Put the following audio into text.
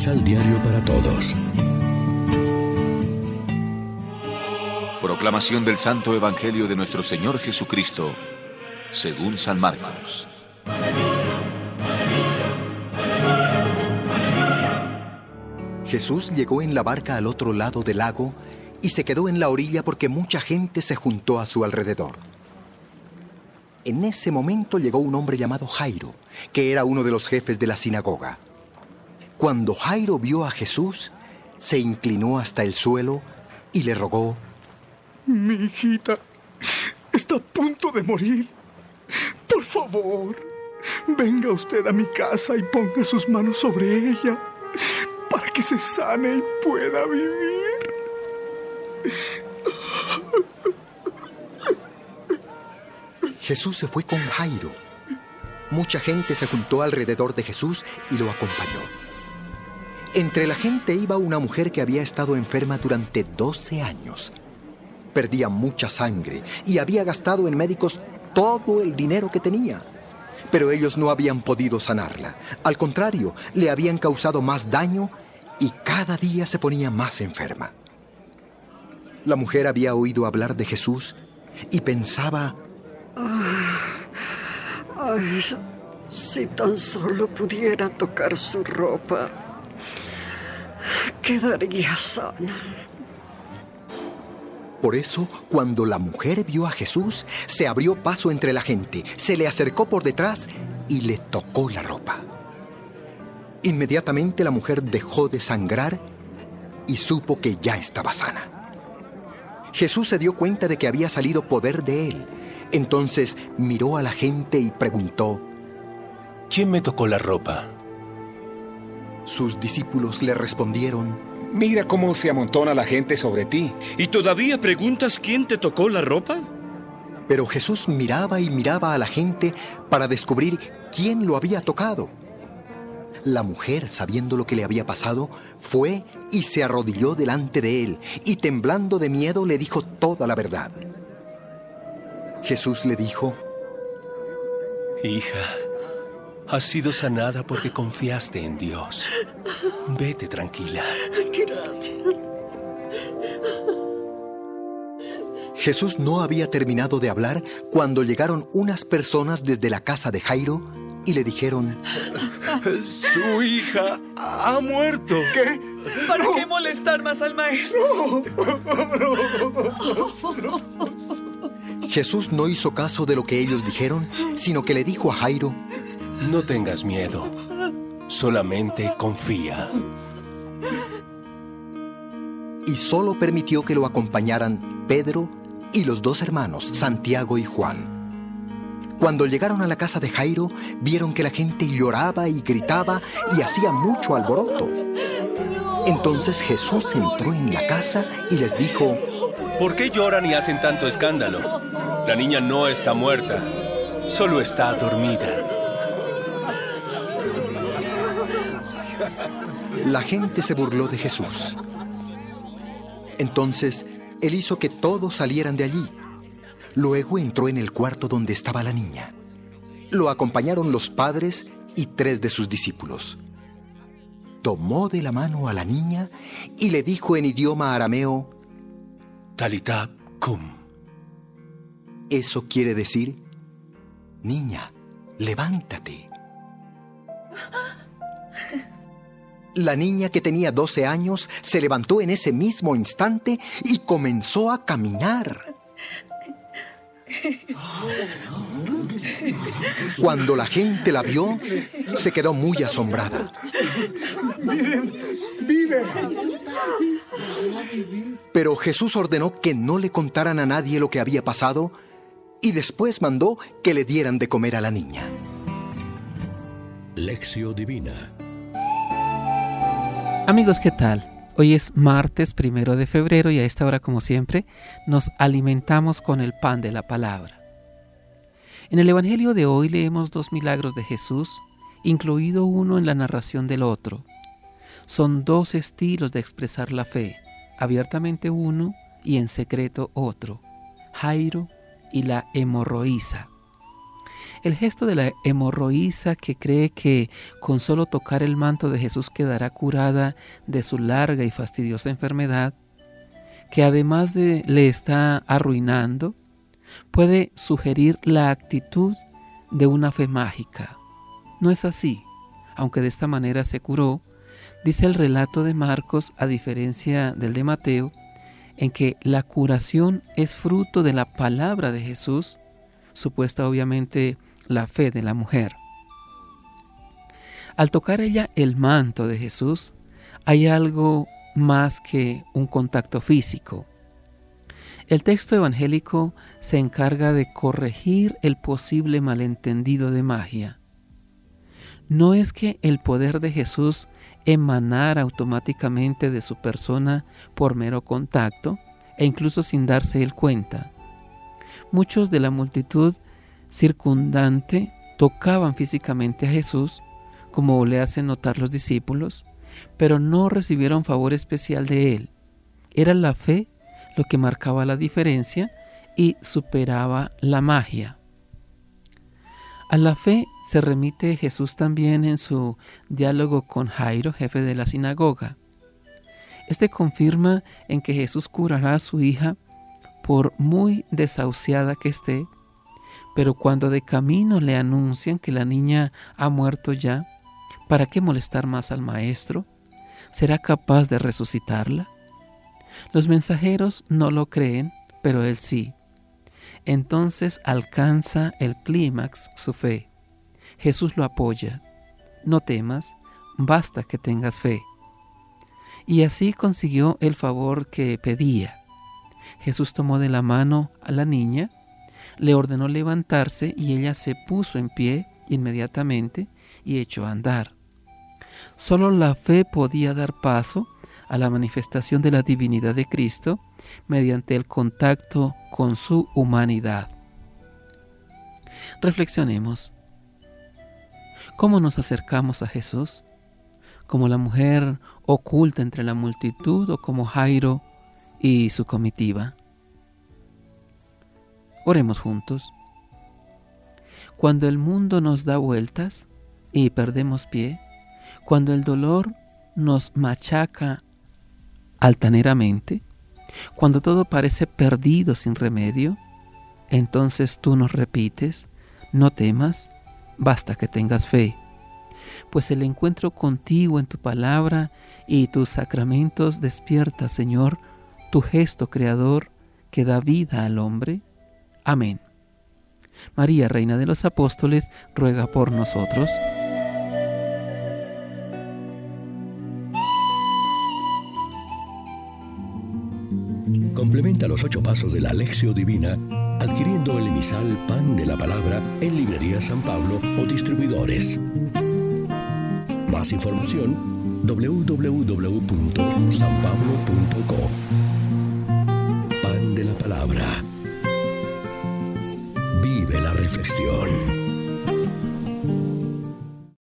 Misal Diario para Todos. Proclamación del Santo Evangelio de nuestro Señor Jesucristo, según San Marcos. Jesús llegó en la barca al otro lado del lago y se quedó en la orilla porque mucha gente se juntó a su alrededor. En ese momento llegó un hombre llamado Jairo, que era uno de los jefes de la sinagoga. Cuando Jairo vio a Jesús, se inclinó hasta el suelo y le rogó, Mi hijita está a punto de morir. Por favor, venga usted a mi casa y ponga sus manos sobre ella para que se sane y pueda vivir. Jesús se fue con Jairo. Mucha gente se juntó alrededor de Jesús y lo acompañó. Entre la gente iba una mujer que había estado enferma durante 12 años. Perdía mucha sangre y había gastado en médicos todo el dinero que tenía. Pero ellos no habían podido sanarla. Al contrario, le habían causado más daño y cada día se ponía más enferma. La mujer había oído hablar de Jesús y pensaba, Ay, si tan solo pudiera tocar su ropa, quedaría sana. Por eso, cuando la mujer vio a Jesús, se abrió paso entre la gente, se le acercó por detrás y le tocó la ropa. Inmediatamente la mujer dejó de sangrar y supo que ya estaba sana. Jesús se dio cuenta de que había salido poder de él. Entonces miró a la gente y preguntó, ¿Quién me tocó la ropa? Sus discípulos le respondieron, Mira cómo se amontona la gente sobre ti. ¿Y todavía preguntas quién te tocó la ropa? Pero Jesús miraba y miraba a la gente para descubrir quién lo había tocado. La mujer, sabiendo lo que le había pasado, fue y se arrodilló delante de él y temblando de miedo le dijo toda la verdad. Jesús le dijo, Hija, has sido sanada porque confiaste en Dios. Vete tranquila. Gracias. Jesús no había terminado de hablar cuando llegaron unas personas desde la casa de Jairo y le dijeron, Su hija ha muerto. ¿Qué? ¿Para qué molestar más al maestro? Jesús no hizo caso de lo que ellos dijeron, sino que le dijo a Jairo, No tengas miedo. Solamente confía. y solo permitió que lo acompañaran Pedro y los dos hermanos, Santiago y Juan. Cuando llegaron a la casa de Jairo, vieron que la gente lloraba y gritaba y hacía mucho alboroto. Entonces Jesús entró en la casa y les dijo, ¿Por qué lloran y hacen tanto escándalo? La niña no está muerta, solo está dormida. La gente se burló de Jesús. Entonces, él hizo que todos salieran de allí. Luego entró en el cuarto donde estaba la niña. Lo acompañaron los padres y tres de sus discípulos. Tomó de la mano a la niña y le dijo en idioma arameo, Talitá cum. eso quiere decir, niña, levántate. La niña que tenía 12 años se levantó en ese mismo instante y comenzó a caminar. Cuando la gente la vio, se quedó muy asombrada. Vive. Pero Jesús ordenó que no le contaran a nadie lo que había pasado y después mandó que le dieran de comer a la niña. Lección Divina. Amigos, ¿qué tal? Hoy es martes primero de febrero y a esta hora, como siempre, nos alimentamos con el pan de la palabra. En el Evangelio de hoy leemos dos milagros de Jesús, incluido uno en la narración del otro. Son dos estilos de expresar la fe, abiertamente uno y en secreto otro, Jairo y la hemorroísa. El gesto de la hemorroísa que cree que con solo tocar el manto de Jesús quedará curada de su larga y fastidiosa enfermedad, que además de le está arruinando, puede sugerir la actitud de una fe mágica. No es así, aunque de esta manera se curó, dice el relato de Marcos, a diferencia del de Mateo, en que la curación es fruto de la palabra de Jesús, supuesta obviamente la fe de la mujer. Al tocar ella el manto de Jesús, hay algo más que un contacto físico. El texto evangélico se encarga de corregir el posible malentendido de magia. No es que el poder de Jesús emanara automáticamente de su persona por mero contacto e incluso sin darse él cuenta. Muchos de la multitud circundante tocaban físicamente a Jesús, como le hacen notar los discípulos, pero no recibieron favor especial de él. Era la fe lo que marcaba la diferencia y superaba la magia. A la fe se remite Jesús también en su diálogo con Jairo, jefe de la sinagoga. Este confirma en que Jesús curará a su hija por muy desahuciada que esté, pero cuando de camino le anuncian que la niña ha muerto ya, ¿para qué molestar más al maestro? ¿Será capaz de resucitarla? Los mensajeros no lo creen, pero él sí. Entonces alcanza el clímax su fe. Jesús lo apoya. No temas, basta que tengas fe. Y así consiguió el favor que pedía. Jesús tomó de la mano a la niña, le ordenó levantarse y ella se puso en pie inmediatamente y echó a andar. Solo la fe podía dar paso a la manifestación de la divinidad de Cristo mediante el contacto con su humanidad. Reflexionemos. ¿Cómo nos acercamos a Jesús? ¿Como la mujer oculta entre la multitud o como Jairo y su comitiva? Oremos juntos. Cuando el mundo nos da vueltas y perdemos pie, cuando el dolor nos machaca altaneramente, cuando todo parece perdido sin remedio, entonces tú nos repites, no temas, basta que tengas fe, pues el encuentro contigo en tu palabra y tus sacramentos despierta, Señor, tu gesto creador que da vida al hombre. Amén. María, Reina de los Apóstoles, ruega por nosotros. Complementa los ocho pasos de la Alexio Divina adquiriendo el emisal Pan de la Palabra en Librería San Pablo o distribuidores. Más información www.sanpablo.co Pan de la Palabra. Vive la reflexión.